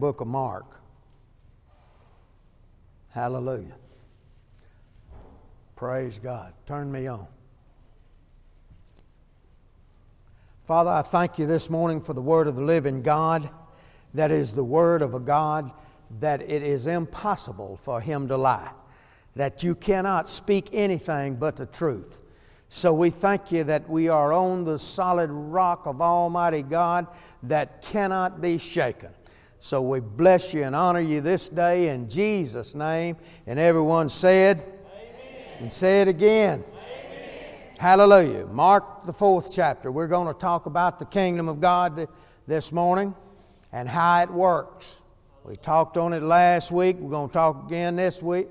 book of Mark. Hallelujah. Praise God. Turn me on. Father, I thank you this morning for the word of the living God. That is the word of a God that it is impossible for him to lie, that you cannot speak anything but the truth. So we thank you that we are on the solid rock of Almighty God that cannot be shaken. So we bless you and honor you this day in Jesus' name. And everyone said, Amen. and say it again. Amen. Hallelujah. Mark the fourth chapter. We're going to talk about the kingdom of God this morning and how it works. We talked on it last week. We're going to talk again this week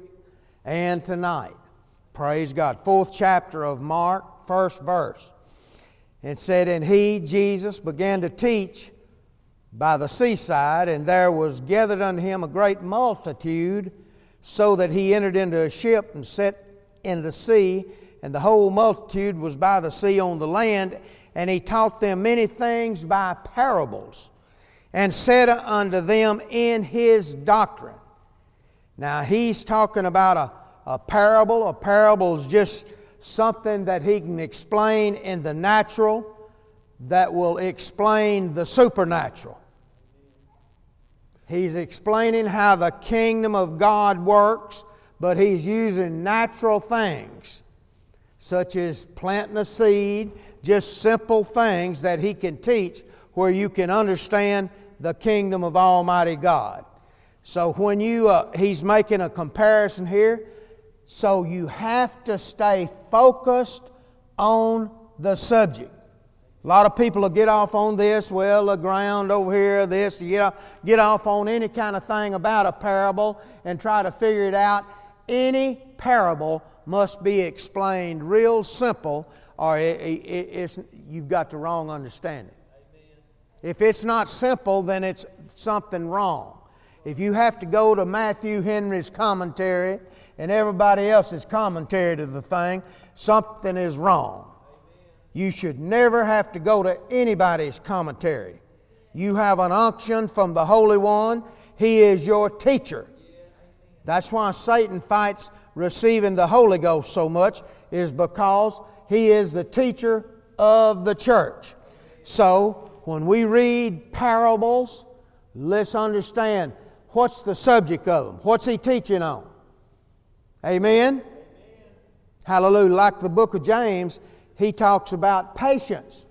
and tonight. Praise God. Fourth chapter of Mark, first verse. It said, And he, Jesus, began to teach by the seaside, and there was gathered unto him a great multitude, so that he entered into a ship and set in the sea, and the whole multitude was by the sea on the land, and he taught them many things by parables, and said unto them in his doctrine. Now he's talking about a, a parable. A parable is just something that he can explain in the natural that will explain the supernatural. He's explaining how the kingdom of God works, but he's using natural things, such as planting a seed, just simple things that he can teach where you can understand the kingdom of Almighty God. So when you, uh, he's making a comparison here, so you have to stay focused on the subject. A lot of people will get off on this, well, the ground over here, this, get, get off on any kind of thing about a parable and try to figure it out. Any parable must be explained real simple, or it, it, you've got the wrong understanding. If it's not simple, then it's something wrong. If you have to go to Matthew Henry's commentary and everybody else's commentary to the thing, something is wrong. You should never have to go to anybody's commentary. You have an unction from the Holy One, He is your teacher. That's why Satan fights receiving the Holy Ghost so much, is because he is the teacher of the church. So, when we read parables, let's understand what's the subject of them. What's he teaching on? Amen? Amen? Hallelujah. Like the book of James, he talks about patience.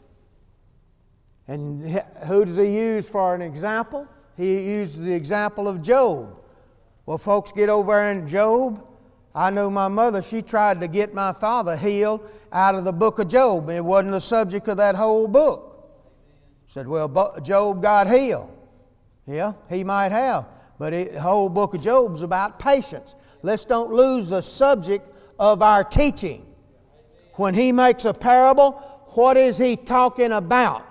And who does he use for an example? He uses the example of Job. Well, folks, get over there in Job. I know my mother, she tried to get my father healed out of the book of Job, and it wasn't the subject of that whole book. Said, well, Job got healed. Yeah, he might have. But it, the whole book of Job is about patience. Let's don't lose the subject of our teaching when he makes a parable, what is he talking about?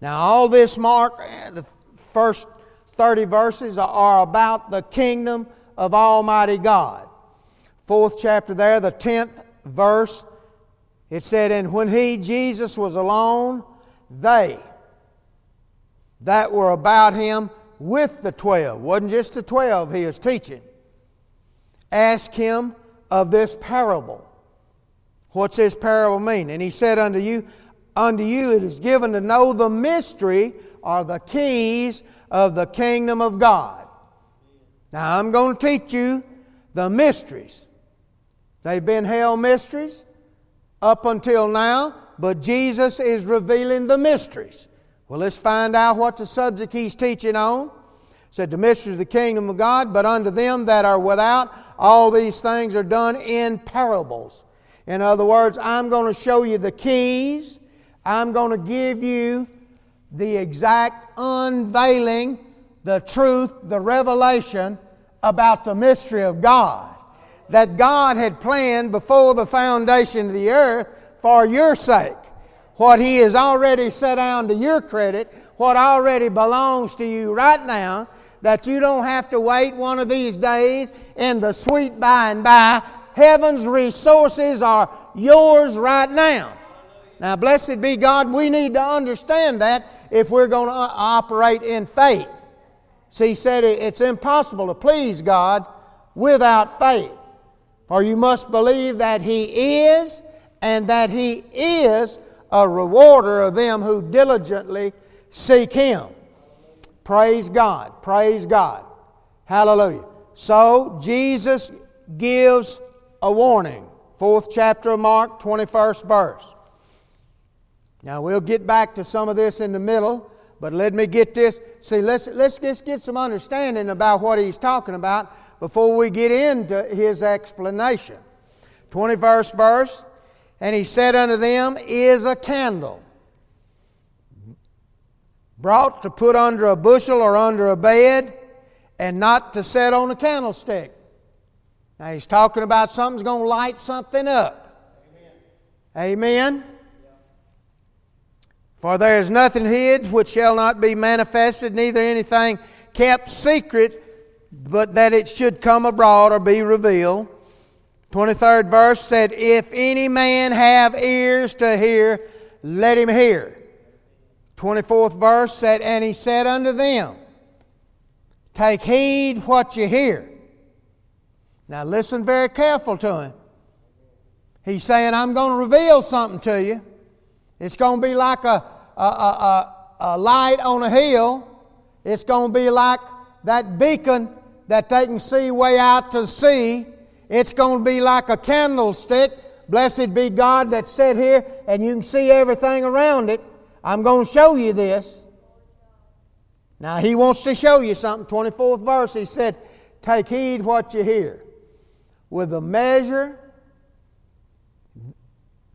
Now, all this, Mark, eh, the first 30 verses are about the kingdom of Almighty God. Fourth chapter there, the 10th verse, it said, And when he, Jesus, was alone, they that were about him with the twelve, wasn't just the twelve he was teaching, asked him of this parable. What's this parable mean? And he said unto you, Unto you it is given to know the mystery or the keys of the kingdom of God. Now I'm going to teach you the mysteries. They've been held mysteries up until now, but Jesus is revealing the mysteries. Well, let's find out what the subject he's teaching on. Said the mysteries of the kingdom of God, but unto them that are without, all these things are done in parables in other words, I'm going to show you the keys. I'm going to give you the exact unveiling, the truth, the revelation about the mystery of God that God had planned before the foundation of the earth for your sake. What He has already set down to your credit, what already belongs to you right now, that you don't have to wait one of these days in the sweet by and by heaven's resources are yours right now. Now, blessed be God, we need to understand that if we're going to operate in faith. See, he said it's impossible to please God without faith. For you must believe that He is, and that He is a rewarder of them who diligently seek Him. Praise God. Praise God. Hallelujah. So, Jesus gives a warning. Fourth chapter of Mark, 21st verse. Now, we'll get back to some of this in the middle, but let me get this. See, let's, let's just get some understanding about what he's talking about before we get into his explanation. 21st verse, and he said unto them, Is a candle brought to put under a bushel or under a bed, and not to set on a candlestick. Now he's talking about something's going to light something up. Amen. Amen. For there is nothing hid which shall not be manifested, neither anything kept secret, but that it should come abroad or be revealed. 23rd verse said, If any man have ears to hear, let him hear. 24th verse said, And he said unto them, Take heed what you hear. Now listen very careful to him. He's saying, I'm going to reveal something to you. It's going to be like a, a, a, a, light on a hill. It's going to be like that beacon that they can see way out to sea. It's going to be like a candlestick. Blessed be God that sit here and you can see everything around it. I'm going to show you this. Now, he wants to show you something. 24th verse, he said, Take heed what you hear. With the measure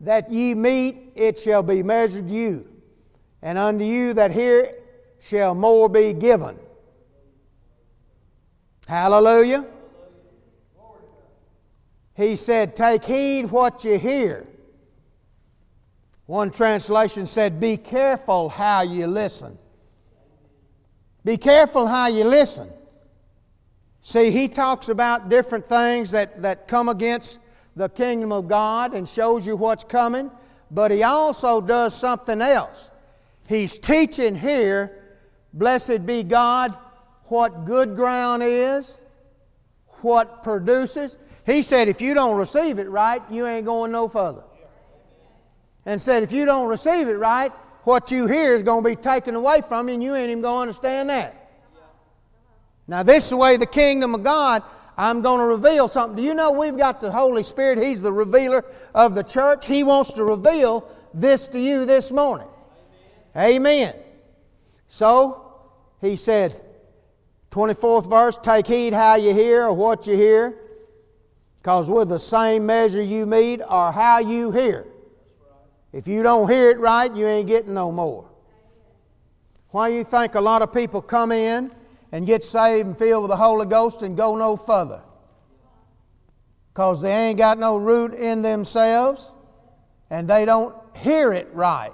that ye meet, it shall be measured you. And unto you that hear shall more be given. Hallelujah. He said, Take heed what you hear. One translation said, Be careful how you listen. Be careful how you listen. See, he talks about different things that, that come against the kingdom of God and shows you what's coming, but he also does something else. He's teaching here, blessed be God, what good ground is, what produces. He said, if you don't receive it right, you ain't going no further. And said, if you don't receive it right, what you hear is going to be taken away from you, and you ain't even going to understand that. Now, this is the way the kingdom of God, I'm going to reveal something. Do you know we've got the Holy Spirit? He's the revealer of the church. He wants to reveal this to you this morning. Amen. Amen. So, he said, 24th verse, take heed how you hear or what you hear, because with the same measure you meet or how you hear. If you don't hear it right, you ain't getting no more. Why you think a lot of people come in and get saved and filled with the Holy Ghost and go no further. Because they ain't got no root in themselves and they don't hear it right.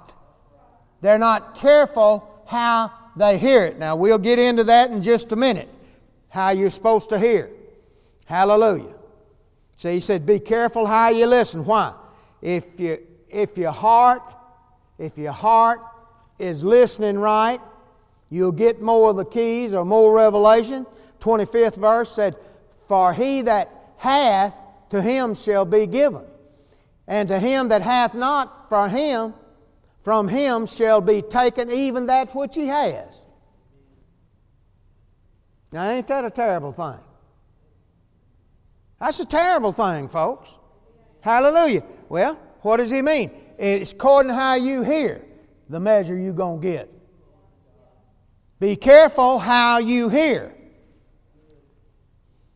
They're not careful how they hear it. Now, we'll get into that in just a minute, how you're supposed to hear. Hallelujah. So he said, Be careful how you listen. Why? If, you, if your heart, if your heart is listening right, You'll get more of the keys or more revelation. 25th verse said, For he that hath, to him shall be given. And to him that hath not, for him, from him shall be taken even that which he has. Now, ain't that a terrible thing? That's a terrible thing, folks. Hallelujah. Well, what does he mean? It's according to how you hear, the measure you're going to get. Be careful how you hear.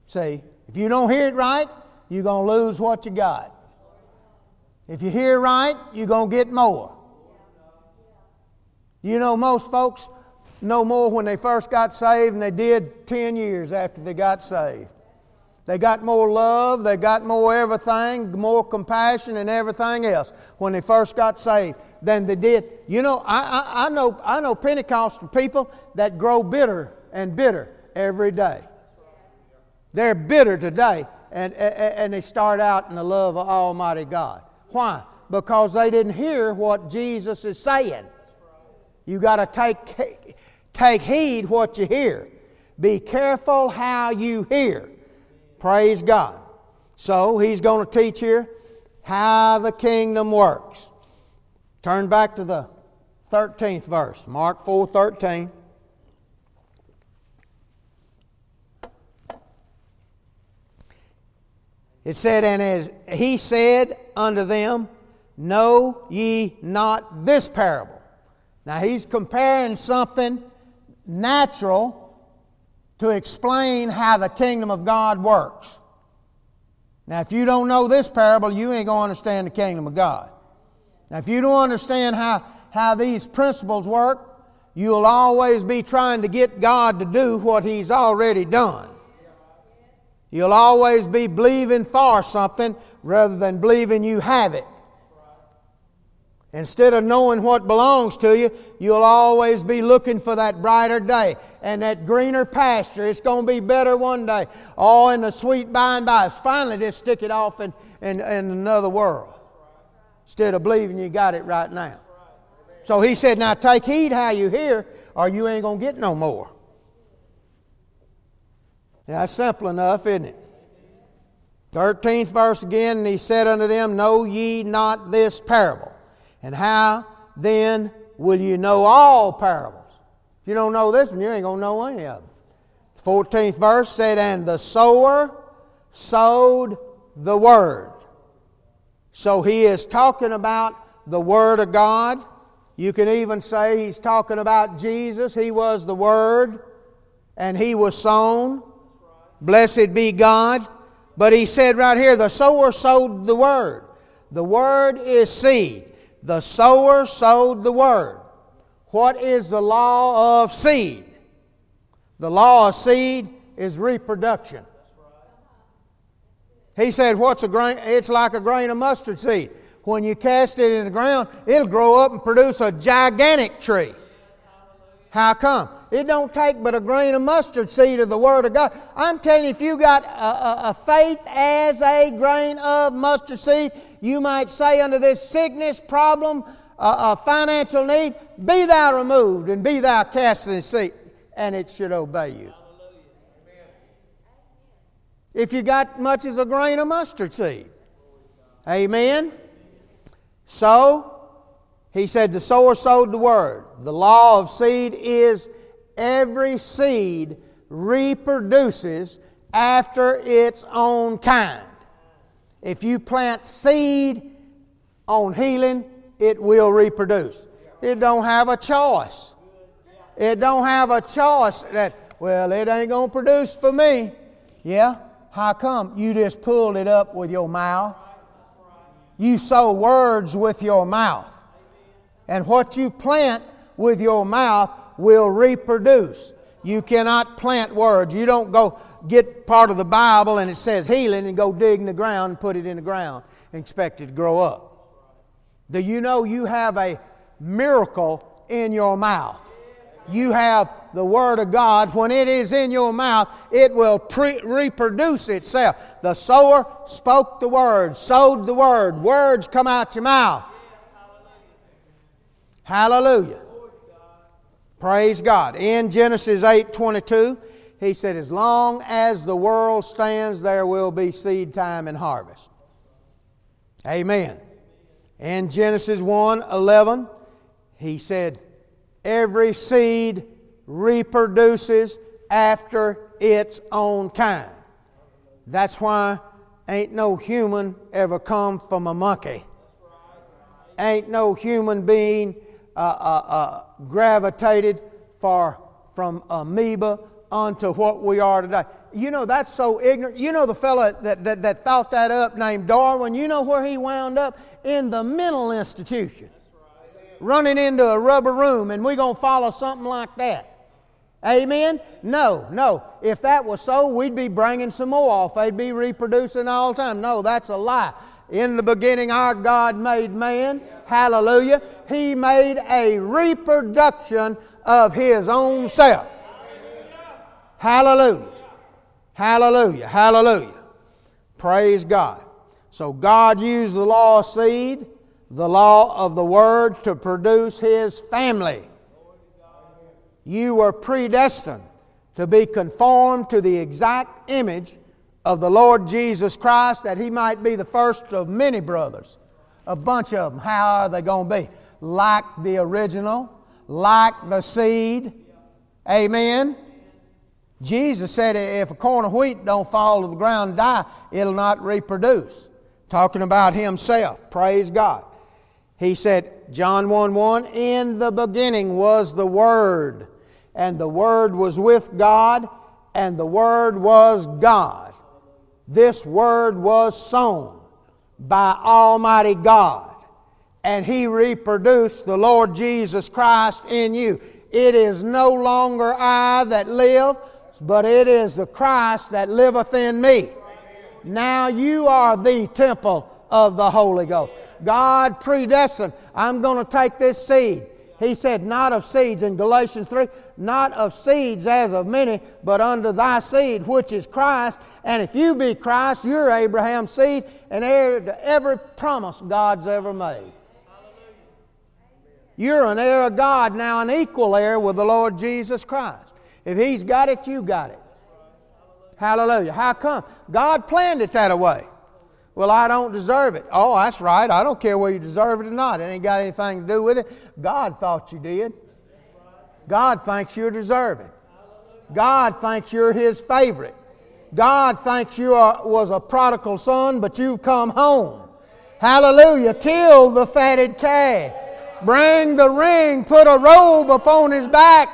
See, if you don't hear it right, you're going to lose what you got. If you hear right, you're going to get more. You know, most folks know more when they first got saved than they did 10 years after they got saved. They got more love, they got more everything, more compassion, and everything else when they first got saved than they did. You know, I, I, I, know, I know Pentecostal people that grow bitter and bitter every day. They're bitter today, and, and, they start out in the love of Almighty God. Why? Because they didn't hear what Jesus is saying. You got to take, take heed what you hear. Be careful how you hear. Praise God. So he's going to teach here how the kingdom works. Turn back to the 13th verse, Mark 4 13. It said, And as he said unto them, Know ye not this parable? Now he's comparing something natural to explain how the kingdom of God works. Now, if you don't know this parable, you ain't going to understand the kingdom of God. Now, if you don't understand how, how these principles work, you'll always be trying to get God to do what He's already done. You'll always be believing for something rather than believing you have it. Instead of knowing what belongs to you, you'll always be looking for that brighter day and that greener pasture. It's going to be better one day. All in the sweet by and by. Finally, just stick it off in, in, in another world instead of believing you got it right now. So he said, Now take heed how you hear, or you ain't going to get no more. That's simple enough, isn't it? 13th verse again, and he said unto them, Know ye not this parable? And how then will you know all parables? If you don't know this one, you ain't going to know any of them. 14th verse said, And the sower sowed the word. So he is talking about the Word of God. You can even say he's talking about Jesus. He was the Word, and he was sown. Blessed be God. But he said right here, the sower sowed the Word. The Word is seed. The sower sowed the word. What is the law of seed? The law of seed is reproduction. He said, What's a grain? It's like a grain of mustard seed. When you cast it in the ground, it'll grow up and produce a gigantic tree. How come? It don't take but a grain of mustard seed of the Word of God. I'm telling you, if you got a, a, a faith as a grain of mustard seed, you might say unto this sickness, problem, a financial need, be thou removed and be thou cast in the sea, and it should obey you. If you got much as a grain of mustard seed. Amen. So, he said, The sower sowed the word. The law of seed is every seed reproduces after its own kind. If you plant seed on healing, it will reproduce. It don't have a choice. It don't have a choice that, well, it ain't going to produce for me. Yeah? How come? You just pulled it up with your mouth. You sow words with your mouth. And what you plant with your mouth will reproduce. You cannot plant words. You don't go get part of the Bible and it says healing and go dig in the ground and put it in the ground and expect it to grow up. Do you know you have a miracle in your mouth? You have the Word of God. When it is in your mouth, it will pre- reproduce itself. The sower spoke the Word, sowed the Word. Words come out your mouth. Hallelujah. Praise God. In Genesis 8 22, he said, As long as the world stands, there will be seed time and harvest. Amen. In Genesis 1 11, he said, Every seed reproduces after its own kind. That's why ain't no human ever come from a monkey. Ain't no human being uh, uh, uh, gravitated for, from amoeba unto what we are today. You know, that's so ignorant. You know, the fellow that, that, that thought that up named Darwin, you know where he wound up? In the mental institution. Running into a rubber room, and we're going to follow something like that. Amen? No, no. If that was so, we'd be bringing some more off. They'd be reproducing all the time. No, that's a lie. In the beginning, our God made man. Hallelujah. He made a reproduction of His own self. Hallelujah. Hallelujah. Hallelujah. Praise God. So God used the law of seed, the law of the Word to produce His family. You were predestined to be conformed to the exact image of the Lord Jesus Christ, that he might be the first of many brothers. A bunch of them. How are they going to be? Like the original, like the seed. Amen. Jesus said, if a corn of wheat don't fall to the ground and die, it'll not reproduce. Talking about himself. Praise God. He said, John 1 1, in the beginning was the Word, and the Word was with God, and the Word was God. This Word was sown by Almighty God, and He reproduced the Lord Jesus Christ in you. It is no longer I that live, but it is the Christ that liveth in me. Now you are the temple of the Holy Ghost. God predestined. I'm going to take this seed. He said, Not of seeds in Galatians 3, not of seeds as of many, but unto thy seed, which is Christ. And if you be Christ, you're Abraham's seed and heir to every promise God's ever made. You're an heir of God, now an equal heir with the Lord Jesus Christ. If He's got it, you got it. Hallelujah. How come? God planned it that way. Well, I don't deserve it. Oh, that's right. I don't care whether you deserve it or not. It ain't got anything to do with it. God thought you did. God thinks you're deserving. God thinks you're His favorite. God thinks you are, was a prodigal son, but you've come home. Hallelujah. Kill the fatted calf. Bring the ring. Put a robe upon his back.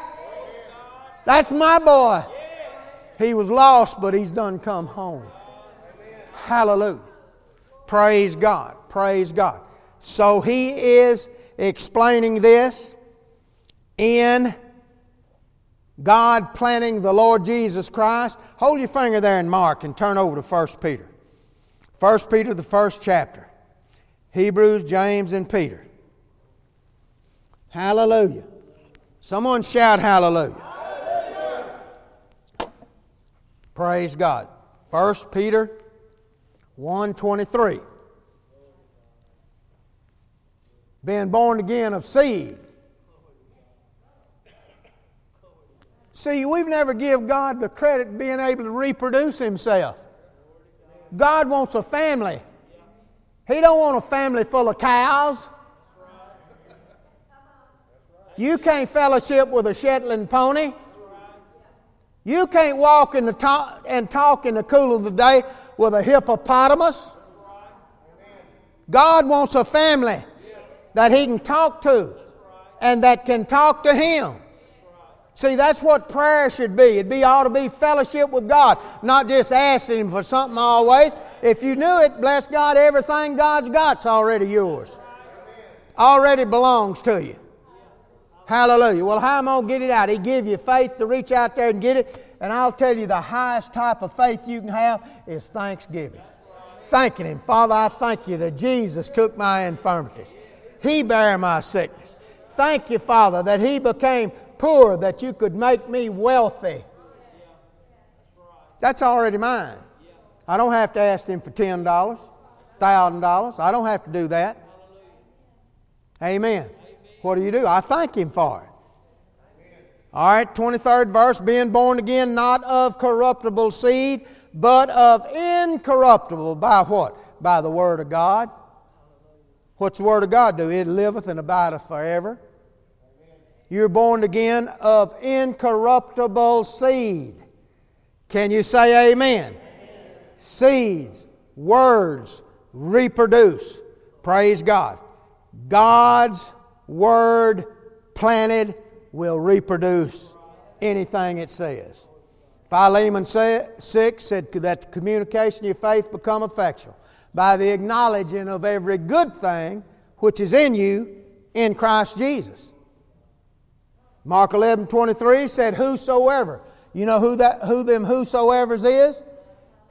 That's my boy. He was lost, but he's done come home. Hallelujah. Praise God. Praise God. So he is explaining this in God planting the Lord Jesus Christ. Hold your finger there in Mark and turn over to 1 Peter. 1 Peter, the first chapter. Hebrews, James, and Peter. Hallelujah. Someone shout hallelujah. Praise God. 1 Peter 123. Being born again of seed. See, we've never give God the credit being able to reproduce himself. God wants a family. He don't want a family full of cows. You can't fellowship with a Shetland pony. You can't walk in the talk and talk in the cool of the day with a hippopotamus. God wants a family that He can talk to and that can talk to Him. See, that's what prayer should be. It be ought to be fellowship with God, not just asking Him for something always. If you knew it, bless God, everything God's got's already yours. Already belongs to you. Hallelujah. Well, how am I going to get it out? He give you faith to reach out there and get it. And I'll tell you the highest type of faith you can have is thanksgiving. Thanking Him. Father, I thank you that Jesus took my infirmities. He bare my sickness. Thank you, Father, that He became poor that you could make me wealthy. That's already mine. I don't have to ask Him for $10, $1,000. I don't have to do that. Amen. What do you do? I thank Him for it. All right, 23rd verse being born again, not of corruptible seed, but of incorruptible. By what? By the Word of God. What's the Word of God do? It liveth and abideth forever. You're born again of incorruptible seed. Can you say amen? amen? Seeds, words, reproduce. Praise God. God's word planted will reproduce anything it says. Philemon 6 said that communication of your faith become effectual by the acknowledging of every good thing which is in you in Christ Jesus. Mark 11 23 said, Whosoever. You know who, that, who them whosoever's is?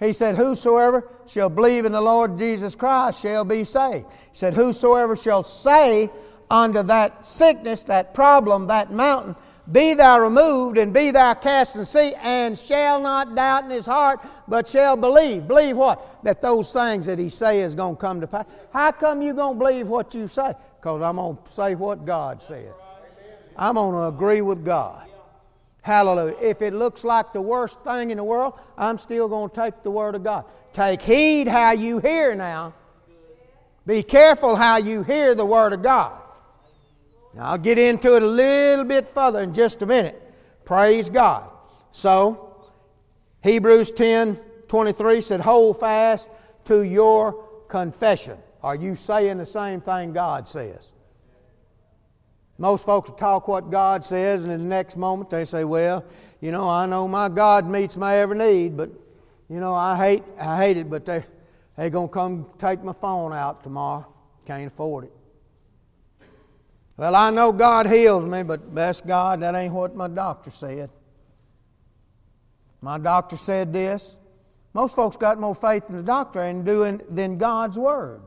He said, Whosoever shall believe in the Lord Jesus Christ shall be saved. He said, Whosoever shall say unto that sickness, that problem, that mountain, be thou removed and be thou cast the sea, and shall not doubt in his heart, but shall believe. Believe what? That those things that he say is going to come to pass. How come you going to believe what you say? Because I'm going to say what God said. I'm going to agree with God. Hallelujah. If it looks like the worst thing in the world, I'm still going to take the Word of God. Take heed how you hear now. Be careful how you hear the Word of God. Now, I'll get into it a little bit further in just a minute. Praise God. So, Hebrews 10 23 said, Hold fast to your confession. Are you saying the same thing God says? Most folks talk what God says, and in the next moment they say, Well, you know, I know my God meets my every need, but you know, I hate I hate it, but they're they're gonna come take my phone out tomorrow. Can't afford it. Well, I know God heals me, but bless God, that ain't what my doctor said. My doctor said this. Most folks got more faith in the doctor and doing than God's word.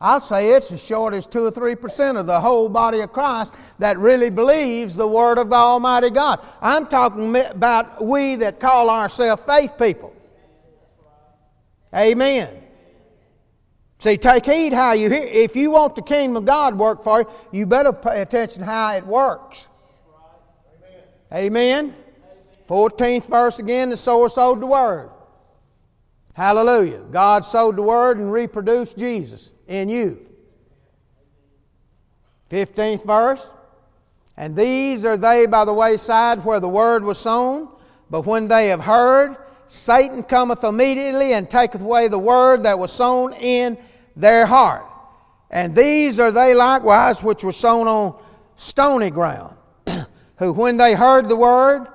I'll say it's as short as 2 or 3% of the whole body of Christ that really believes the Word of Almighty God. I'm talking about we that call ourselves faith people. Amen. See, take heed how you hear. If you want the kingdom of God work for you, you better pay attention how it works. Amen. 14th verse again, the sower sowed the word. Hallelujah. God sowed the word and reproduced Jesus in you. 15th verse. And these are they by the wayside where the word was sown, but when they have heard, Satan cometh immediately and taketh away the word that was sown in their heart. And these are they likewise which were sown on stony ground, who when they heard the word,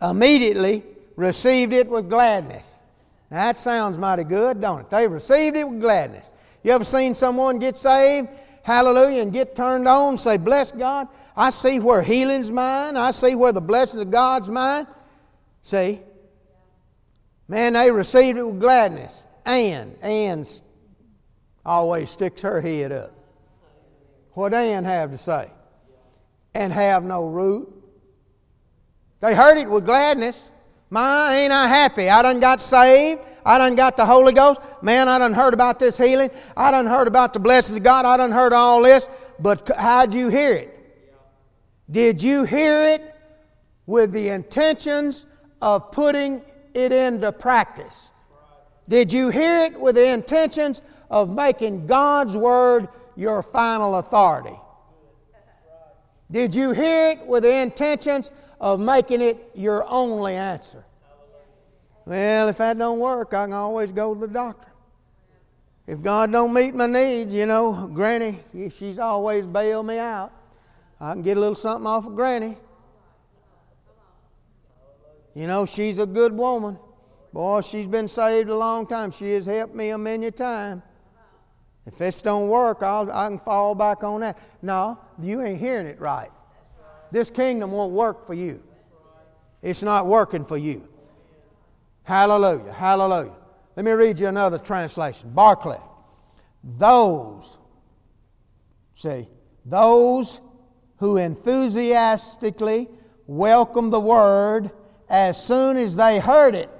immediately received it with gladness. Now that sounds mighty good, don't it? They received it with gladness. You ever seen someone get saved, hallelujah, and get turned on, say, Bless God, I see where healing's mine, I see where the blessings of God's mine. See? Man, they received it with gladness. Ann, Ann always sticks her head up. What Ann have to say? And have no root. They heard it with gladness. My, ain't I happy? I done got saved. I done got the Holy Ghost. Man, I done heard about this healing. I done heard about the blessings of God. I done heard all this. But how'd you hear it? Did you hear it with the intentions of putting it into practice? Did you hear it with the intentions of making God's Word your final authority? Did you hear it with the intentions of making it your only answer. Well, if that don't work, I can always go to the doctor. If God don't meet my needs, you know, Granny, she's always bailed me out. I can get a little something off of Granny. You know, she's a good woman. Boy, she's been saved a long time. She has helped me a many time. If this don't work, I'll, I can fall back on that. No, you ain't hearing it right this kingdom won't work for you. It's not working for you. Hallelujah. Hallelujah. Let me read you another translation. Barclay. Those, see, those who enthusiastically welcome the word as soon as they heard it.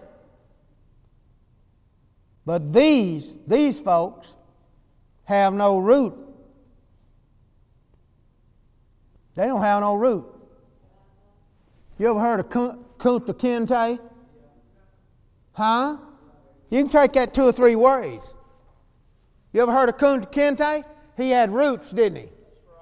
But these, these folks, have no root They don't have no root. You ever heard of Kunta Kinte? Huh? You can take that two or three ways. You ever heard of Kunta Kinte? He had roots, didn't he?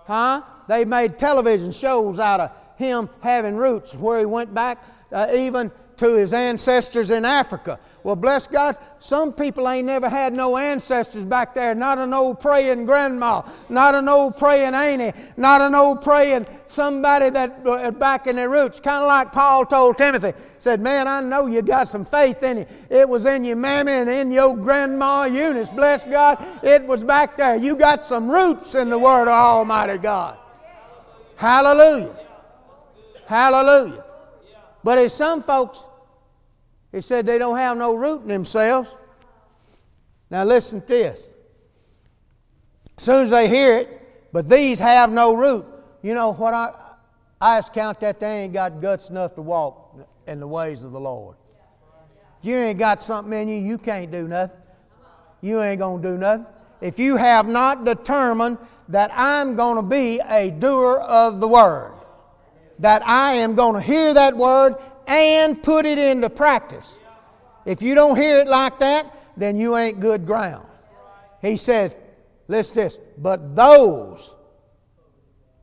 Huh? They made television shows out of him having roots where he went back uh, even to his ancestors in Africa. Well, bless God, some people ain't never had no ancestors back there. Not an old praying grandma, not an old praying auntie, not an old praying somebody that uh, back in their roots. Kind of like Paul told Timothy, said, "Man, I know you got some faith in you. It was in your mammy and in your grandma Eunice. Bless God, it was back there. You got some roots in the Word of Almighty God. Hallelujah, Hallelujah." But as some folks he said they don't have no root in themselves. Now listen to this. As soon as they hear it, but these have no root. You know what I I just count that they ain't got guts enough to walk in the ways of the Lord. If you ain't got something in you, you can't do nothing. You ain't gonna do nothing. If you have not determined that I'm gonna be a doer of the word. that I am going to hear that word and put it into practice. If you don't hear it like that, then you ain't good ground. He said, listen this, but those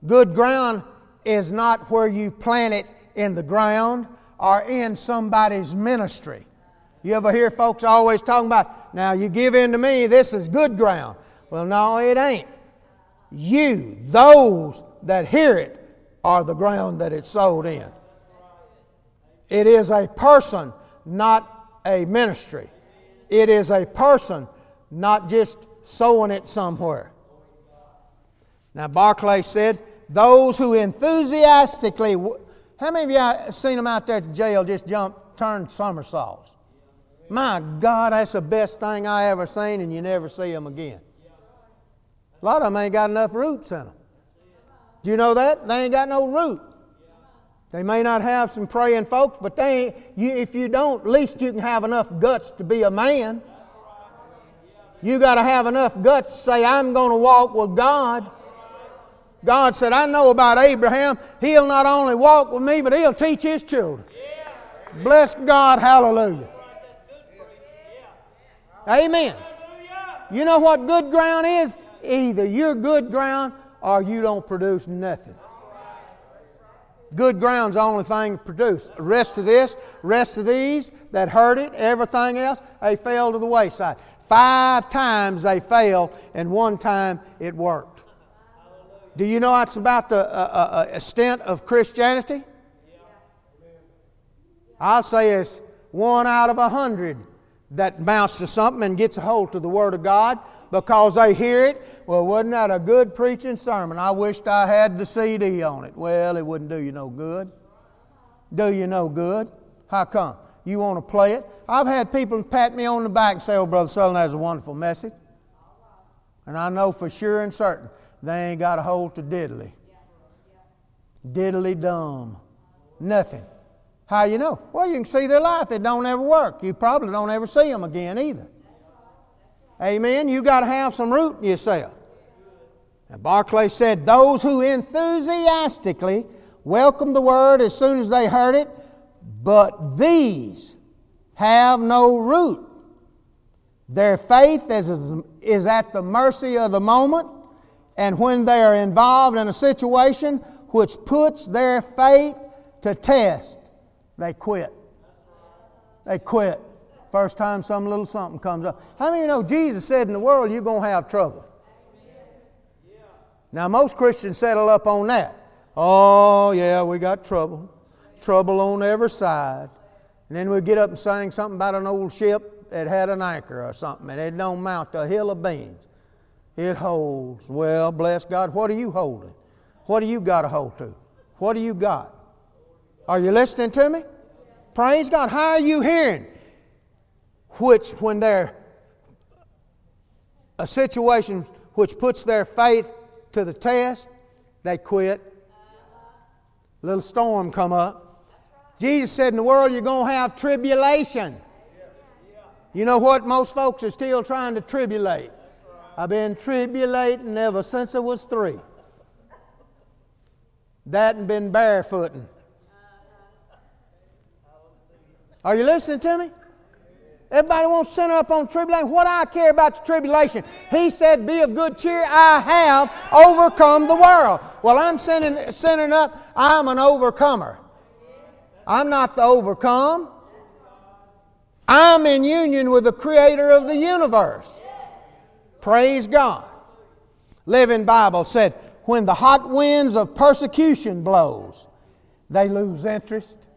good ground is not where you plant it in the ground or in somebody's ministry. You ever hear folks always talking about, now you give in to me, this is good ground. Well, no, it ain't. You, those that hear it, are the ground that it's sowed in. It is a person, not a ministry. It is a person, not just sowing it somewhere. Now, Barclay said, those who enthusiastically, how many of you have seen them out there at the jail just jump, turn somersaults? My God, that's the best thing I ever seen, and you never see them again. A lot of them ain't got enough roots in them. Do you know that? They ain't got no root. They may not have some praying folks, but they you, if you don't, at least you can have enough guts to be a man. You got to have enough guts to say, I'm going to walk with God. God said, I know about Abraham. He'll not only walk with me, but he'll teach his children. Bless God. Hallelujah. Amen. You know what good ground is? Either you're good ground or you don't produce nothing. Good ground's the only thing produced. The rest of this, rest of these that hurt it, everything else, they fell to the wayside. Five times they failed, and one time it worked. Do you know that's about the uh, uh, extent of Christianity? I'll say it's one out of a hundred that mounts to something and gets a hold to the Word of God because they hear it. Well, wasn't that a good preaching sermon? I wished I had the CD on it. Well, it wouldn't do you no good. Do you no good? How come? You want to play it? I've had people pat me on the back and say, Oh, Brother Sutherlin has a wonderful message. And I know for sure and certain they ain't got a hold to diddly. Diddly dumb. Nothing. How you know? Well, you can see their life. It don't ever work. You probably don't ever see them again either. Amen. You got to have some root in yourself. And Barclay said, Those who enthusiastically welcomed the word as soon as they heard it, but these have no root. Their faith is, is at the mercy of the moment, and when they are involved in a situation which puts their faith to test, they quit. They quit. First time some little something comes up. How many you know Jesus said in the world you're going to have trouble? Now, most Christians settle up on that. Oh, yeah, we got trouble. Trouble on every side. And then we get up and sing something about an old ship that had an anchor or something, and it don't mount a hill of beans. It holds. Well, bless God. What are you holding? What do you got to hold to? What do you got? Are you listening to me? Praise God. How are you hearing? Which, when they're a situation which puts their faith to the test, they quit. Little storm come up. Jesus said, In the world, you're going to have tribulation. You know what? Most folks are still trying to tribulate. I've been tribulating ever since I was three. That and been barefooting. Are you listening to me? Everybody wants to center up on tribulation. What I care about the tribulation? He said, Be of good cheer. I have overcome the world. Well, I'm centering, centering up, I'm an overcomer. I'm not the overcome. I'm in union with the creator of the universe. Praise God. Living Bible said, when the hot winds of persecution blows, they lose interest.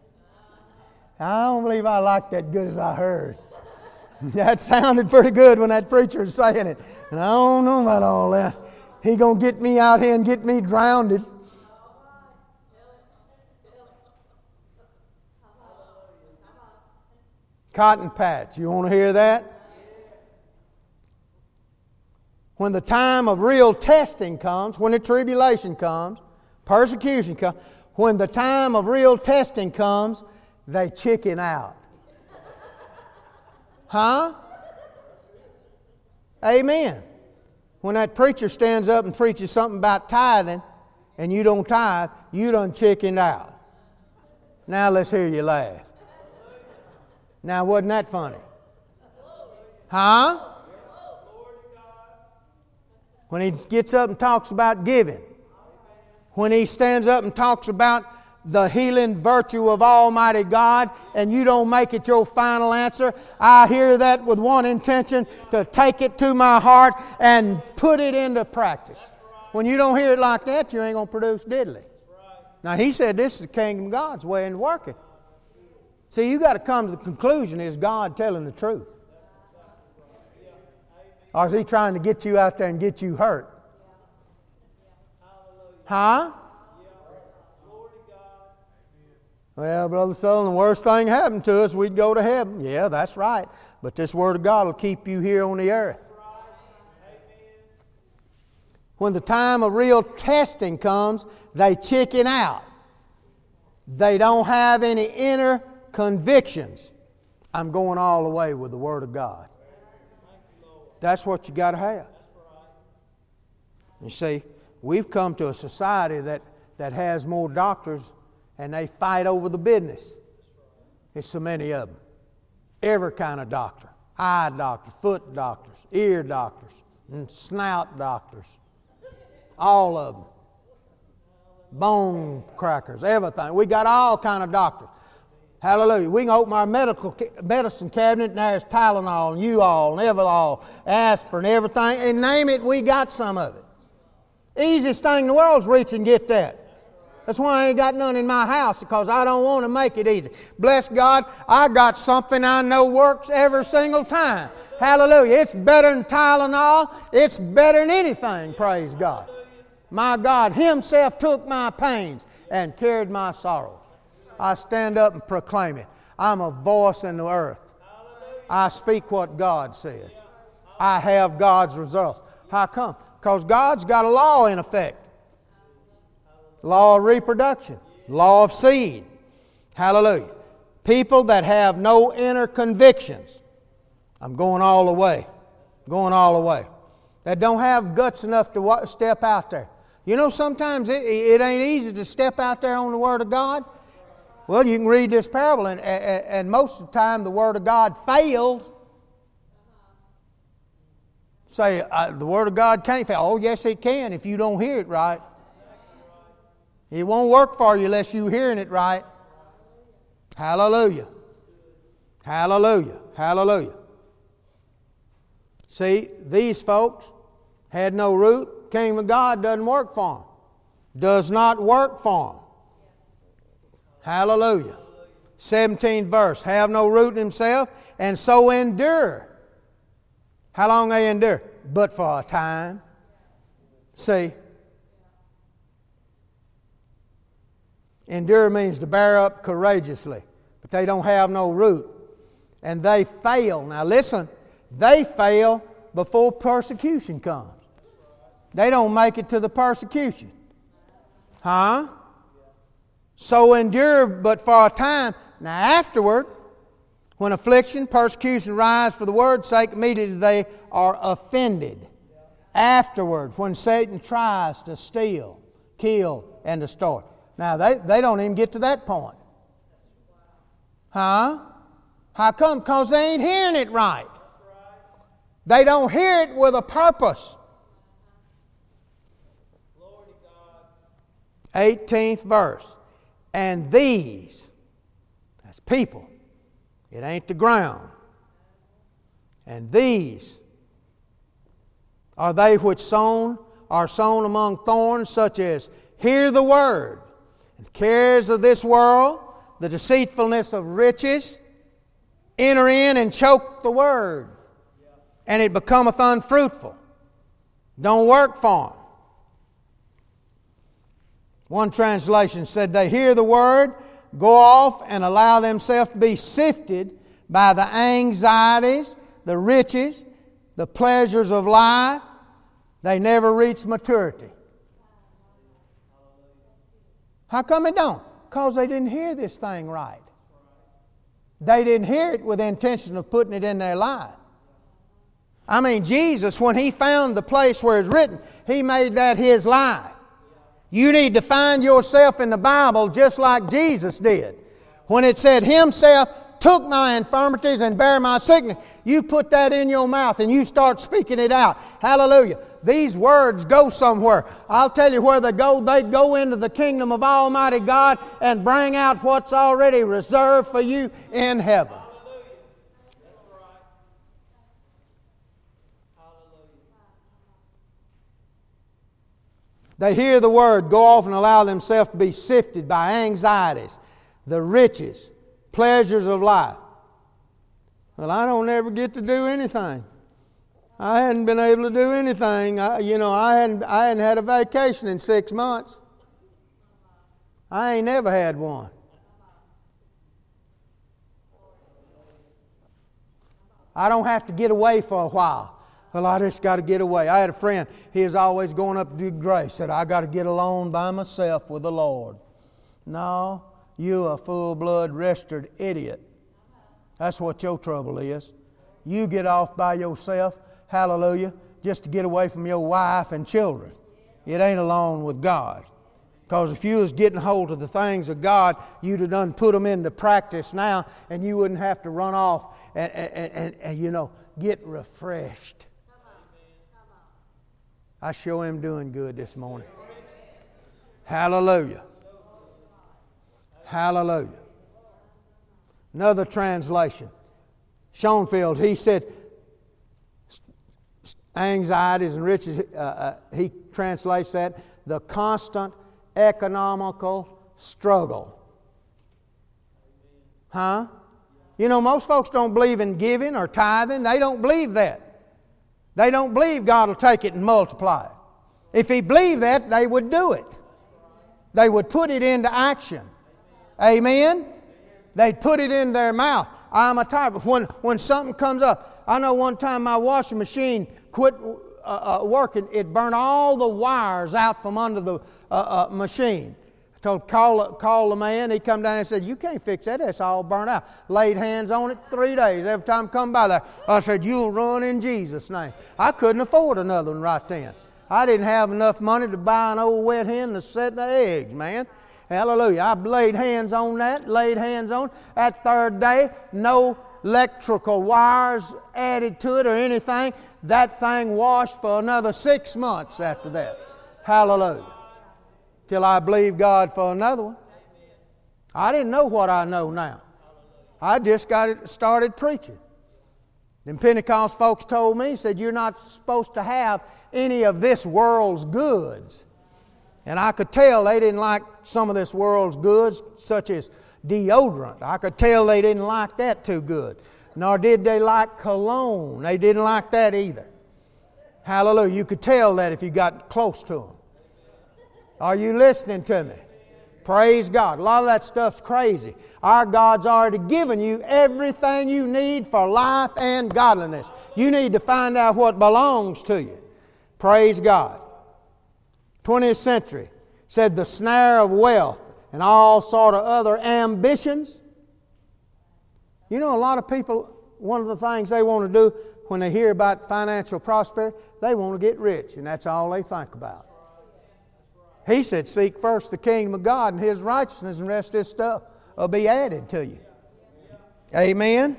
I don't believe I like that good as I heard. That sounded pretty good when that preacher was saying it. And I don't know about all that. He gonna get me out here and get me drowned. Cotton patch. You want to hear that? When the time of real testing comes, when the tribulation comes, persecution comes, when the time of real testing comes, they chicken out. Huh? Amen. When that preacher stands up and preaches something about tithing, and you don't tithe, you done chickened out. Now let's hear you laugh. Now, wasn't that funny? Huh? When he gets up and talks about giving, when he stands up and talks about the healing virtue of Almighty God and you don't make it your final answer, I hear that with one intention to take it to my heart and put it into practice. When you don't hear it like that, you ain't going to produce diddly. Now, he said this is the kingdom of God's way in working. See, you got to come to the conclusion is God telling the truth? Or is he trying to get you out there and get you hurt? Huh? Well, Brother Sutherlin, the worst thing happened to us, we'd go to heaven. Yeah, that's right. But this Word of God will keep you here on the earth. When the time of real testing comes, they chicken out. They don't have any inner convictions. I'm going all the way with the Word of God. That's what you got to have. You see, we've come to a society that, that has more doctors and they fight over the business. There's so many of them. Every kind of doctor eye doctors, foot doctors, ear doctors, and snout doctors. All of them. Bone crackers, everything. We got all kind of doctors. Hallelujah. We can open our medical medicine cabinet and there's Tylenol and U-All and Everlol, aspirin, everything, and name it, we got some of it. Easiest thing in the world is reach and get that. That's why I ain't got none in my house because I don't want to make it easy. Bless God, I got something I know works every single time. Hallelujah. It's better than Tylenol. It's better than anything, praise God. My God Himself took my pains and carried my sorrows. I stand up and proclaim it. I'm a voice in the earth. I speak what God said. I have God's results. How come? Because God's got a law in effect law of reproduction, law of seed. Hallelujah. People that have no inner convictions. I'm going all the way. Going all the way. That don't have guts enough to step out there. You know, sometimes it, it ain't easy to step out there on the Word of God. Well, you can read this parable, and, and most of the time the Word of God failed. Say, uh, the Word of God can't fail. Oh, yes, it can if you don't hear it right. It won't work for you unless you're hearing it right. Hallelujah. Hallelujah. Hallelujah. See, these folks had no root. Kingdom of God doesn't work for them. Does not work for them. Hallelujah. 17th verse. Have no root in himself, and so endure. How long they endure? But for a time. See, Endure means to bear up courageously, but they don't have no root. And they fail. Now listen, they fail before persecution comes. They don't make it to the persecution. Huh? So endure but for a time. Now afterward, when affliction, persecution rise for the word's sake, immediately they are offended. Afterward, when Satan tries to steal, kill, and destroy. Now, they, they don't even get to that point. Huh? How come? Because they ain't hearing it right. They don't hear it with a purpose. 18th verse. And these, that's people, it ain't the ground. And these are they which sown are sown among thorns, such as hear the word, the cares of this world, the deceitfulness of riches, enter in and choke the word, and it becometh unfruitful. Don't work for them. One translation said, They hear the word, go off, and allow themselves to be sifted by the anxieties, the riches, the pleasures of life. They never reach maturity. How come it don't? Because they didn't hear this thing right. They didn't hear it with the intention of putting it in their life. I mean, Jesus, when he found the place where it's written, he made that his life. You need to find yourself in the Bible just like Jesus did. When it said, Himself took my infirmities and bare my sickness, you put that in your mouth and you start speaking it out. Hallelujah. These words go somewhere. I'll tell you where they go. They go into the kingdom of Almighty God and bring out what's already reserved for you in heaven. They hear the word, go off and allow themselves to be sifted by anxieties, the riches, pleasures of life. Well, I don't ever get to do anything. I hadn't been able to do anything. I, you know, I hadn't, I hadn't had a vacation in six months. I ain't never had one. I don't have to get away for a while. Well, I just got to get away. I had a friend, he was always going up to do grace, said, I got to get alone by myself with the Lord. No, you a full blood registered idiot. That's what your trouble is. You get off by yourself, hallelujah, just to get away from your wife and children. It ain't alone with God. Because if you was getting hold of the things of God, you'd have done put them into practice now, and you wouldn't have to run off and, and, and, and you know, get refreshed. I sure am doing good this morning. Hallelujah. Hallelujah. Another translation. Schonfield, he said, anxieties and riches, uh, uh, he translates that, the constant economical struggle. Huh? You know, most folks don't believe in giving or tithing. They don't believe that. They don't believe God will take it and multiply it. If He believed that, they would do it. They would put it into action. Amen? They'd put it in their mouth. I'm a type when when something comes up. I know one time my washing machine quit uh, uh, working. It burned all the wires out from under the uh, uh machine. I told call call the man. He come down and said, "You can't fix that. It's all burnt out." Laid hands on it three days. Every time I come by there, I said, "You'll run in Jesus' name." I couldn't afford another one right then. I didn't have enough money to buy an old wet hen to set the eggs, man. Hallelujah. I laid hands on that. Laid hands on that third day. No electrical wires added to it or anything. That thing washed for another six months after that. Hallelujah till I believed God for another one. I didn't know what I know now. I just got it, started preaching. Then Pentecost folks told me, said, You're not supposed to have any of this world's goods. And I could tell they didn't like some of this world's goods, such as deodorant. I could tell they didn't like that too good. Nor did they like cologne. They didn't like that either. Hallelujah. You could tell that if you got close to them. Are you listening to me? Praise God. A lot of that stuff's crazy. Our God's already given you everything you need for life and godliness. You need to find out what belongs to you. Praise God. 20th century said the snare of wealth and all sort of other ambitions. You know, a lot of people, one of the things they want to do when they hear about financial prosperity, they want to get rich, and that's all they think about. He said, Seek first the kingdom of God and His righteousness, and rest this stuff will be added to you. Amen.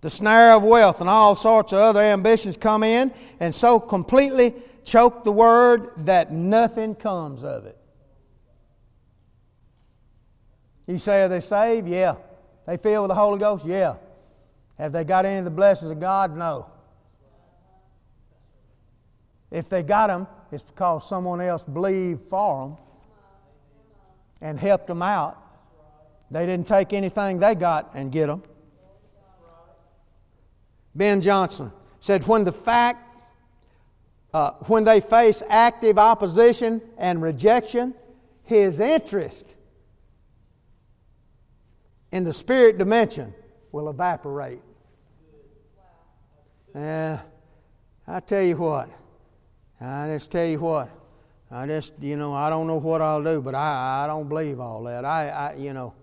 The snare of wealth and all sorts of other ambitions come in and so completely choke the word that nothing comes of it. You say, Are they saved? Yeah. They filled with the Holy Ghost? Yeah. Have they got any of the blessings of God? No. If they got them, it's because someone else believed for them and helped them out. They didn't take anything they got and get them. Ben Johnson said, when the fact, uh, when they face active opposition and rejection, his interest in the spirit dimension will evaporate. Uh, I tell you what, I just tell you what, I just, you know, I don't know what I'll do, but I, I don't believe all that. I, I, you know,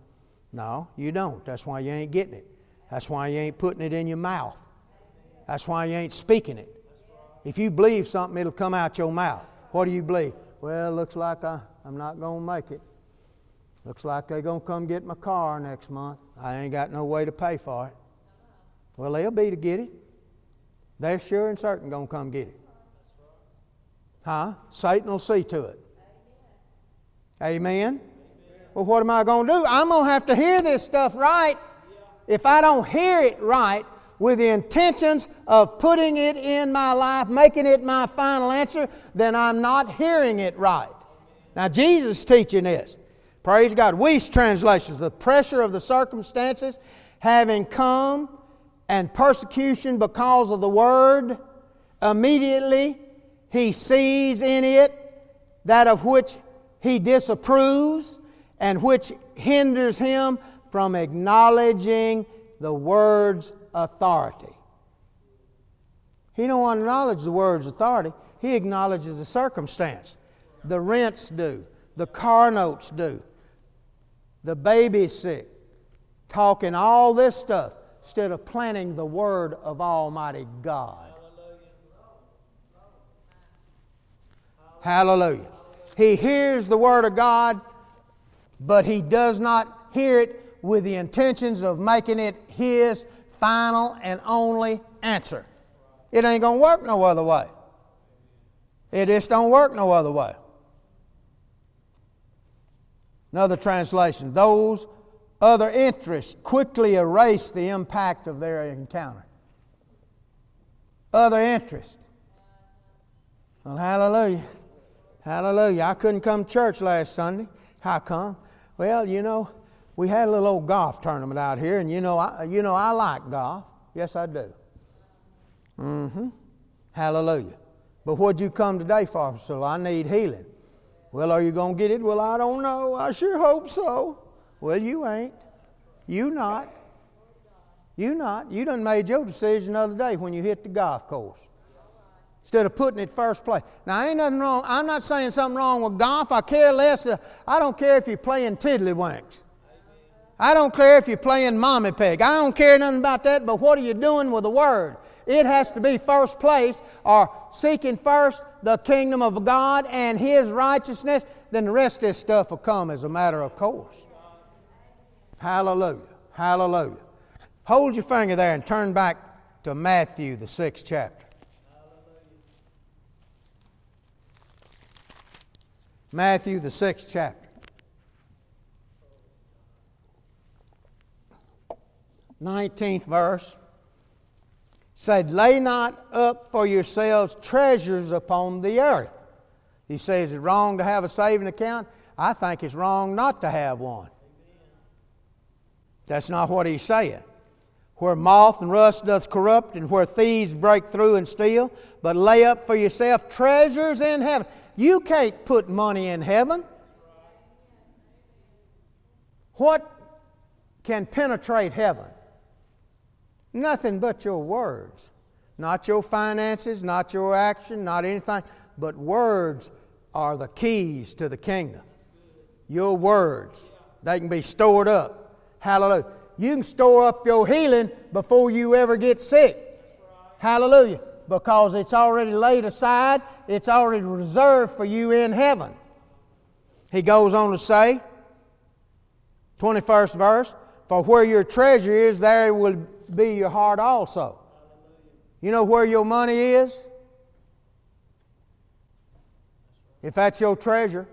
no, you don't. That's why you ain't getting it. That's why you ain't putting it in your mouth. That's why you ain't speaking it. If you believe something, it'll come out your mouth. What do you believe? Well, looks like I, I'm not going to make it. Looks like they're going to come get my car next month. I ain't got no way to pay for it. Well, they'll be to get it. They're sure and certain going to come get it. Huh? Satan will see to it. Amen? Well, what am I going to do? I'm going to have to hear this stuff right. If I don't hear it right, with the intentions of putting it in my life, making it my final answer, then I'm not hearing it right. Now, Jesus teaching this. Praise God. Wuest translations, the pressure of the circumstances having come and persecution because of the word, immediately he sees in it that of which he disapproves and which hinders him from acknowledging the word's authority. He don't acknowledge the word's authority. He acknowledges the circumstance. The rents do. The car notes do. The baby's sick. Talking all this stuff instead of planting the word of Almighty God. Hallelujah. He hears the word of God, but he does not hear it with the intentions of making it his final and only answer. It ain't going to work no other way. It just don't work no other way. Another translation those other interests quickly erase the impact of their encounter. Other interests. Well, hallelujah. Hallelujah. I couldn't come to church last Sunday. How come? Well, you know, we had a little old golf tournament out here, and you know, I, you know, I like golf. Yes, I do. Mm-hmm. Hallelujah. But what'd you come today for? So I need healing. Well, are you going to get it? Well, I don't know. I sure hope so. Well, you ain't. You not. You not. You done made your decision the other day when you hit the golf course. Instead of putting it first place. Now, ain't nothing wrong. I'm not saying something wrong with golf. I care less. I don't care if you're playing tiddlywinks. I don't care if you're playing mommy peg. I don't care nothing about that, but what are you doing with the Word? It has to be first place or seeking first the kingdom of God and His righteousness, then the rest of this stuff will come as a matter of course. Hallelujah. Hallelujah. Hold your finger there and turn back to Matthew, the sixth chapter. Matthew, the sixth chapter. 19th verse said, Lay not up for yourselves treasures upon the earth. He says, Is it wrong to have a saving account? I think it's wrong not to have one. That's not what he's saying. Where moth and rust doth corrupt, and where thieves break through and steal, but lay up for yourself treasures in heaven. You can't put money in heaven. What can penetrate heaven? Nothing but your words. Not your finances, not your action, not anything, but words are the keys to the kingdom. Your words, they can be stored up. Hallelujah. You can store up your healing before you ever get sick. Hallelujah. Because it's already laid aside, it's already reserved for you in heaven. He goes on to say, 21st verse, For where your treasure is, there will be your heart also. You know where your money is? If that's your treasure.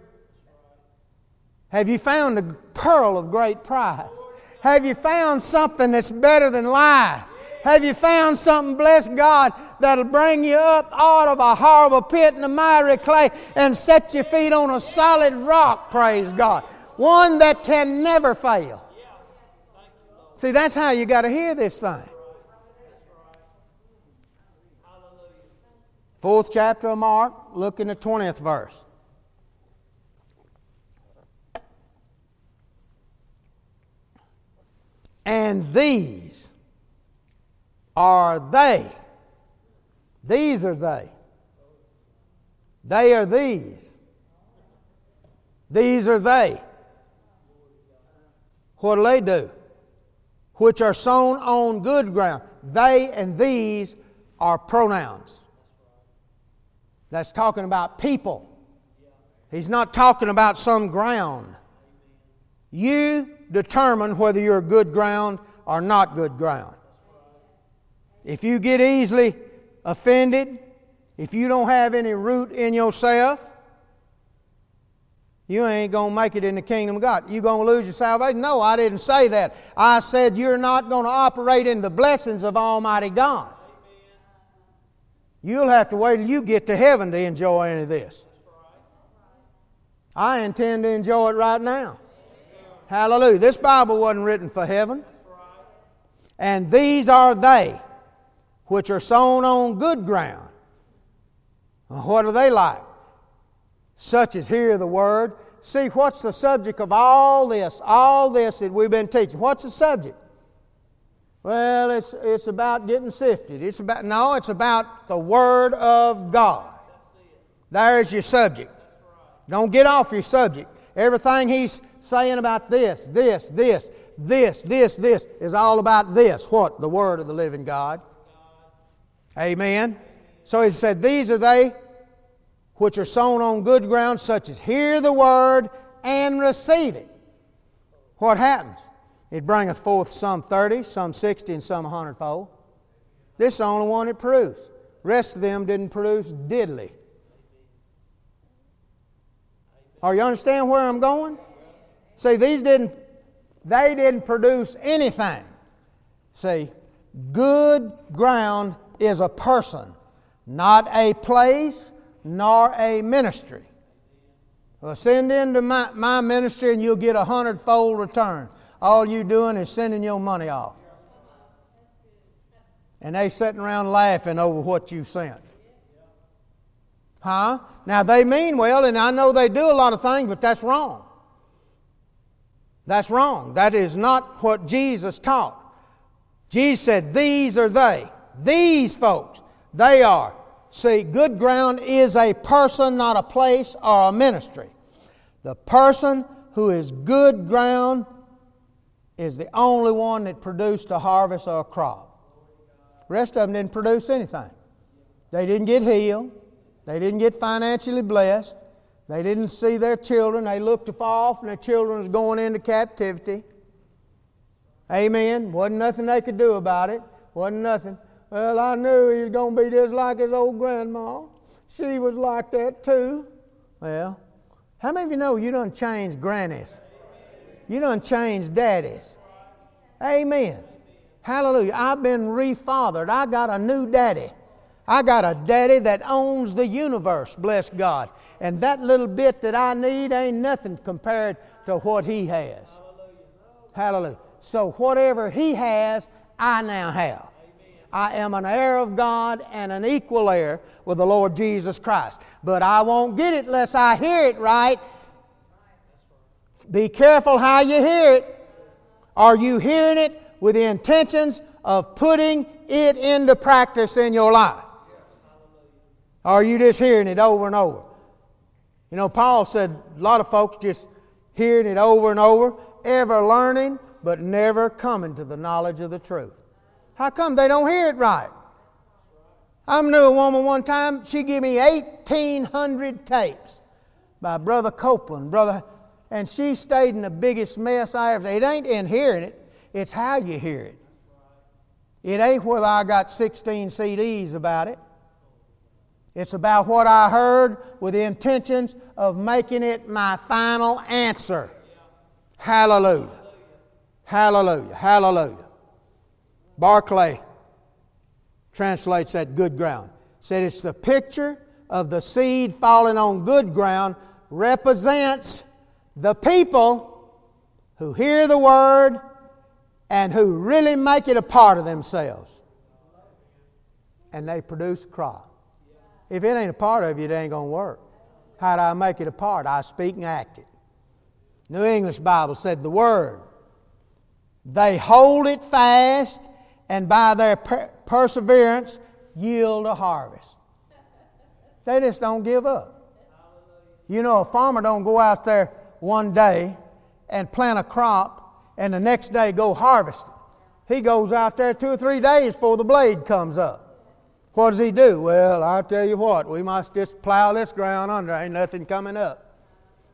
Have you found a pearl of great price? Have you found something that's better than life? Have you found something, bless God, that'll bring you up out of a horrible pit in the miry clay and set your feet on a solid rock, praise God? One that can never fail. See, that's how you got to hear this thing. Fourth chapter of Mark, look in the 20th verse. And these are they. These are they. They are these. These are they. What do they do? Which are sown on good ground. They and these are pronouns. That's talking about people. He's not talking about some ground. You determine whether you're good ground or not good ground. If you get easily offended, if you don't have any root in yourself, you ain't going to make it in the kingdom of God. You going to lose your salvation? No, I didn't say that. I said you're not going to operate in the blessings of Almighty God. You'll have to wait till you get to heaven to enjoy any of this. I intend to enjoy it right now. Hallelujah. This Bible wasn't written for heaven. And these are they which are sown on good ground. What are they like? Such as hear the word. See, what's the subject of all this? All this that we've been teaching. What's the subject? Well, it's, it's about getting sifted. It's about no, it's about the Word of God. There's your subject. Don't get off your subject. Everything he's saying about this, this, this, this, this, this is all about this. What? The Word of the living God. Amen. So he said, These are they which are sown on good ground, such as hear the word and receive it. What happens? It bringeth forth some 30, some 60, and some 100 fold. This is the only one it produced. rest of them didn't produce diddly. Are you understand where I'm going? See, these didn't, they didn't produce anything. See, good ground is a person, not a place, nor a ministry. Well, send into my, my ministry and you'll get a hundredfold return all you doing is sending your money off. And they sitting around laughing over what you sent. Huh? Now they mean well, and I know they do a lot of things, but that's wrong. That's wrong. That is not what Jesus taught. Jesus said, These are they. These folks. They are. See, good ground is a person, not a place or a ministry. The person who is good ground is the only one that produced a harvest or a crop. The rest of them didn't produce anything. They didn't get healed. They didn't get financially blessed. They didn't see their children. They looked off and their children was going into captivity. Amen. Wasn't nothing they could do about it. Wasn't nothing. Well, I knew he was going to be just like his old grandma. She was like that too. Well, how many of you know you done changed grannies? You done changed daddies. Amen. Hallelujah. I've been refathered. I got a new daddy. I got a daddy that owns the universe, bless God. And that little bit that I need ain't nothing compared to what he has. Hallelujah. So whatever he has, I now have. I am an heir of God and an equal heir with the Lord Jesus Christ. But I won't get it unless I hear it right be careful how you hear it. Are you hearing it with the intentions of putting it into practice in your life? Or Are you just hearing it over and over? You know, Paul said a lot of folks just hearing it over and over, ever learning, but never coming to the knowledge of the truth. How come they don't hear it right? I knew a woman one time, she gave me 1,800 tapes by Brother Copeland, Brother and she stayed in the biggest mess I ever. It ain't in hearing it; it's how you hear it. It ain't whether I got 16 CDs about it. It's about what I heard with the intentions of making it my final answer. Hallelujah. Hallelujah. Hallelujah. Barclay translates that good ground. Said it's the picture of the seed falling on good ground represents the people who hear the word and who really make it a part of themselves. And they produce crop. If it ain't a part of you, it ain't going to work. How do I make it a part? I speak and act it. New English Bible said the word. They hold it fast and by their per- perseverance yield a harvest. They just don't give up. You know, a farmer don't go out there one day and plant a crop and the next day go harvest it. He goes out there two or three days before the blade comes up. What does he do? Well, I'll tell you what, we must just plow this ground under. Ain't nothing coming up.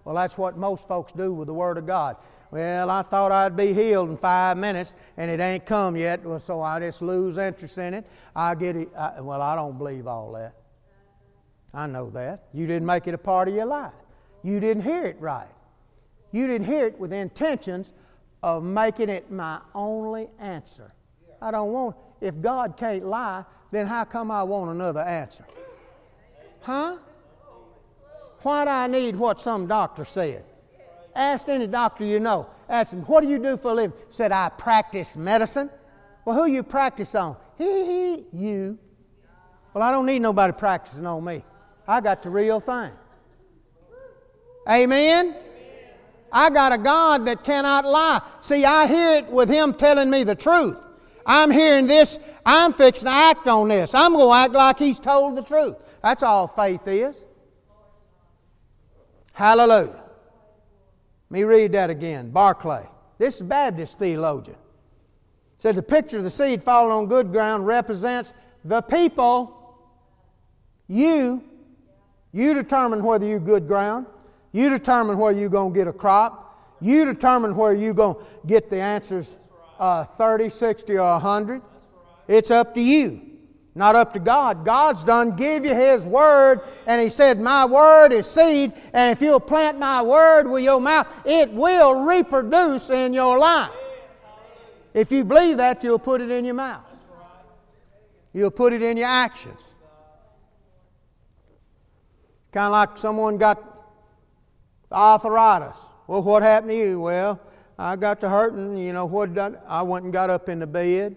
Well, that's what most folks do with the Word of God. Well, I thought I'd be healed in five minutes, and it ain't come yet, well, so I just lose interest in it. I get it. I, well, I don't believe all that. I know that. You didn't make it a part of your life. You didn't hear it right. You didn't hear it with intentions of making it my only answer. I don't want, if God can't lie, then how come I want another answer? Huh? Why do I need what some doctor said? Ask any doctor you know. Ask him, what do you do for a living? Said, I practice medicine. Well, who you practice on? He, he, you. Well, I don't need nobody practicing on me. I got the real thing. Amen? I got a God that cannot lie. See, I hear it with Him telling me the truth. I'm hearing this, I'm fixing to act on this. I'm going to act like He's told the truth. That's all faith is. Hallelujah. Let me read that again. Barclay. This is Baptist theologian. Said the picture of the seed falling on good ground represents the people, you. You determine whether you're good ground. You determine where you're going to get a crop. You determine where you're going to get the answers uh, 30, 60, or 100. It's up to you, not up to God. God's done give you His Word, and He said, My Word is seed, and if you'll plant my Word with your mouth, it will reproduce in your life. If you believe that, you'll put it in your mouth. You'll put it in your actions. Kind of like someone got arthritis. Well, what happened to you? Well, I got to hurting. You know what? I went and got up in the bed.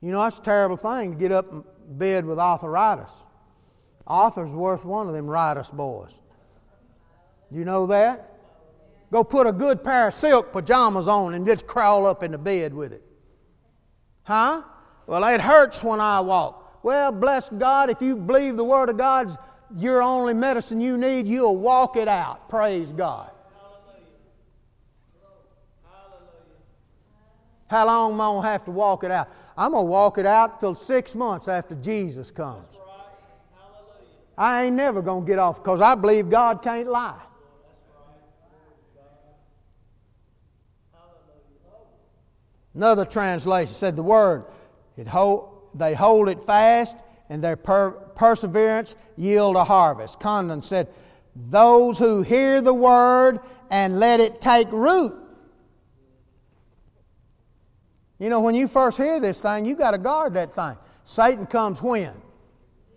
You know that's a terrible thing to get up in bed with arthritis. Arthur's worth one of them riotous boys. You know that? Go put a good pair of silk pajamas on and just crawl up in the bed with it. Huh? Well, it hurts when I walk. Well, bless God, if you believe the Word of God's your only medicine you need, you'll walk it out. Praise God. How long am I going to have to walk it out? I'm going to walk it out till six months after Jesus comes. I ain't never going to get off because I believe God can't lie. Another translation said the word, it hold, they hold it fast and their per- perseverance yield a harvest. Condon said, Those who hear the word and let it take root. You know, when you first hear this thing, you got to guard that thing. Satan comes when?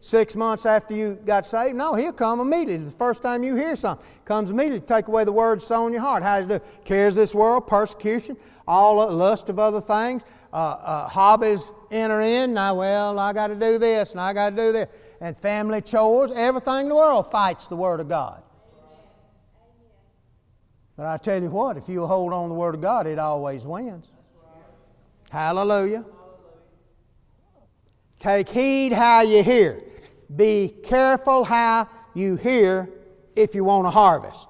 Six months after you got saved? No, he'll come immediately. The first time you hear something, comes immediately. Take away the word sown in your heart. How does it do? Cares of this world, persecution, all lust of other things, uh, uh, hobbies enter in. Now, well, I got to do this and I got to do this. And family chores, everything in the world fights the Word of God. But I tell you what, if you hold on to the Word of God, it always wins. Hallelujah. Take heed how you hear. Be careful how you hear if you want to harvest.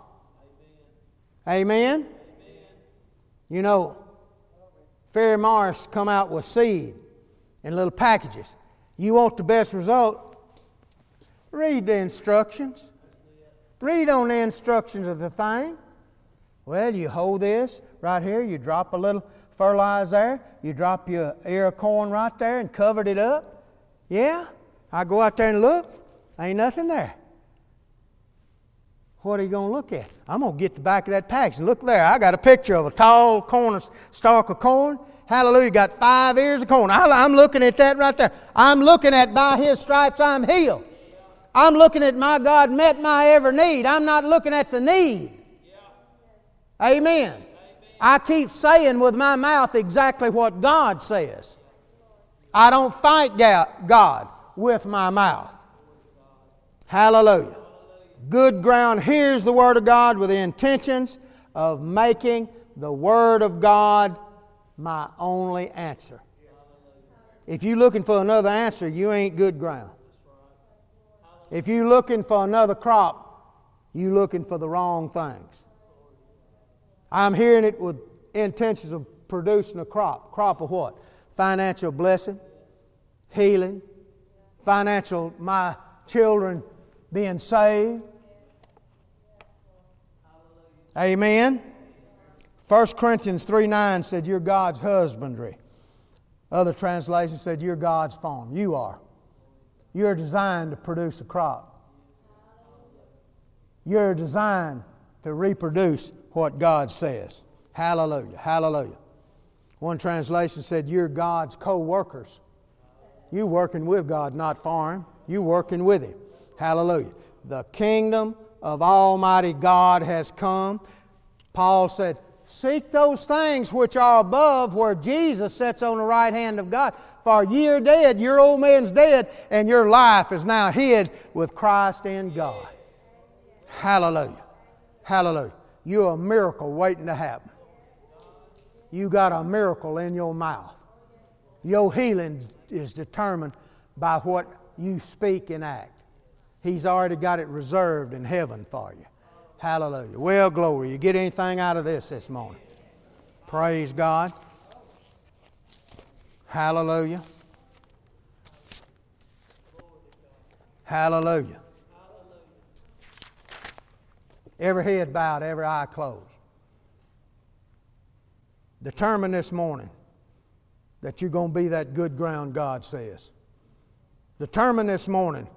Amen? Amen? You know, Ferry-Morse come out with seed in little packages. You want the best result? Read the instructions. Read on the instructions of the thing. Well, you hold this right here, you drop a little fertilizer there, you drop your ear of corn right there and covered it up. Yeah? I go out there and look, ain't nothing there. What are you going to look at? I'm going to get the back of that package and look there. I got a picture of a tall corn stalk of corn. Hallelujah. Got five ears of corn. I'm looking at that right there. I'm looking at by his stripes I'm healed. I'm looking at my God met my every need. I'm not looking at the need. Amen. I keep saying with my mouth exactly what God says. I don't fight God with my mouth. Hallelujah good ground hears the Word of God with the intentions of making the Word of God my only answer. If you're looking for another answer, you ain't good ground. If you're looking for another crop, you're looking for the wrong things. I'm hearing it with intentions of producing a crop. Crop of what? Financial blessing, healing, financial, my children being saved, Amen. 1 Corinthians 3 9 said, You're God's husbandry. Other translations said, You're God's farm. You are. You're designed to produce a crop. You're designed to reproduce what God says. Hallelujah. Hallelujah. One translation said, You're God's co workers. You working with God, not for Him. You working with Him. Hallelujah. The kingdom of Almighty God has come. Paul said, Seek those things which are above where Jesus sits on the right hand of God. For ye are dead, your old man's dead, and your life is now hid with Christ in God. Hallelujah. Hallelujah. You're a miracle waiting to happen. You got a miracle in your mouth. Your healing is determined by what you speak and act. He's already got it reserved in heaven for you. Hallelujah. Well, glory. You get anything out of this this morning? Praise God. Hallelujah. Hallelujah. Every head bowed, every eye closed. Determine this morning that you're going to be that good ground God says. Determine this morning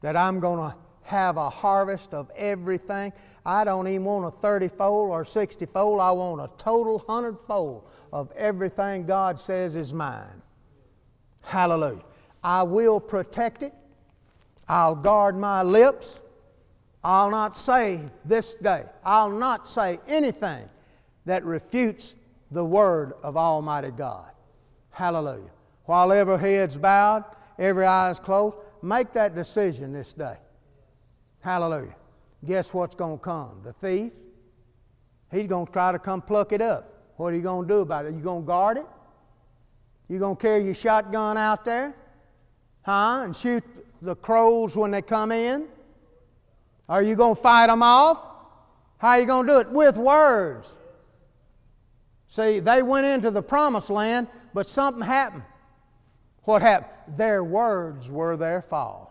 that I'm going to have a harvest of everything. I don't even want a 30 fold or 60 fold. I want a total 100 fold of everything God says is mine. Hallelujah. I will protect it. I'll guard my lips. I'll not say this day, I'll not say anything that refutes the word of Almighty God. Hallelujah. While every head's bowed, every eye is closed, make that decision this day. Hallelujah. Guess what's going to come? The thief? He's going to try to come pluck it up. What are you going to do about it? You going to guard it? You going to carry your shotgun out there? Huh? And shoot the crows when they come in? Are you going to fight them off? How are you going to do it? With words. See, they went into the promised land, but something happened. What happened? Their words were their fall.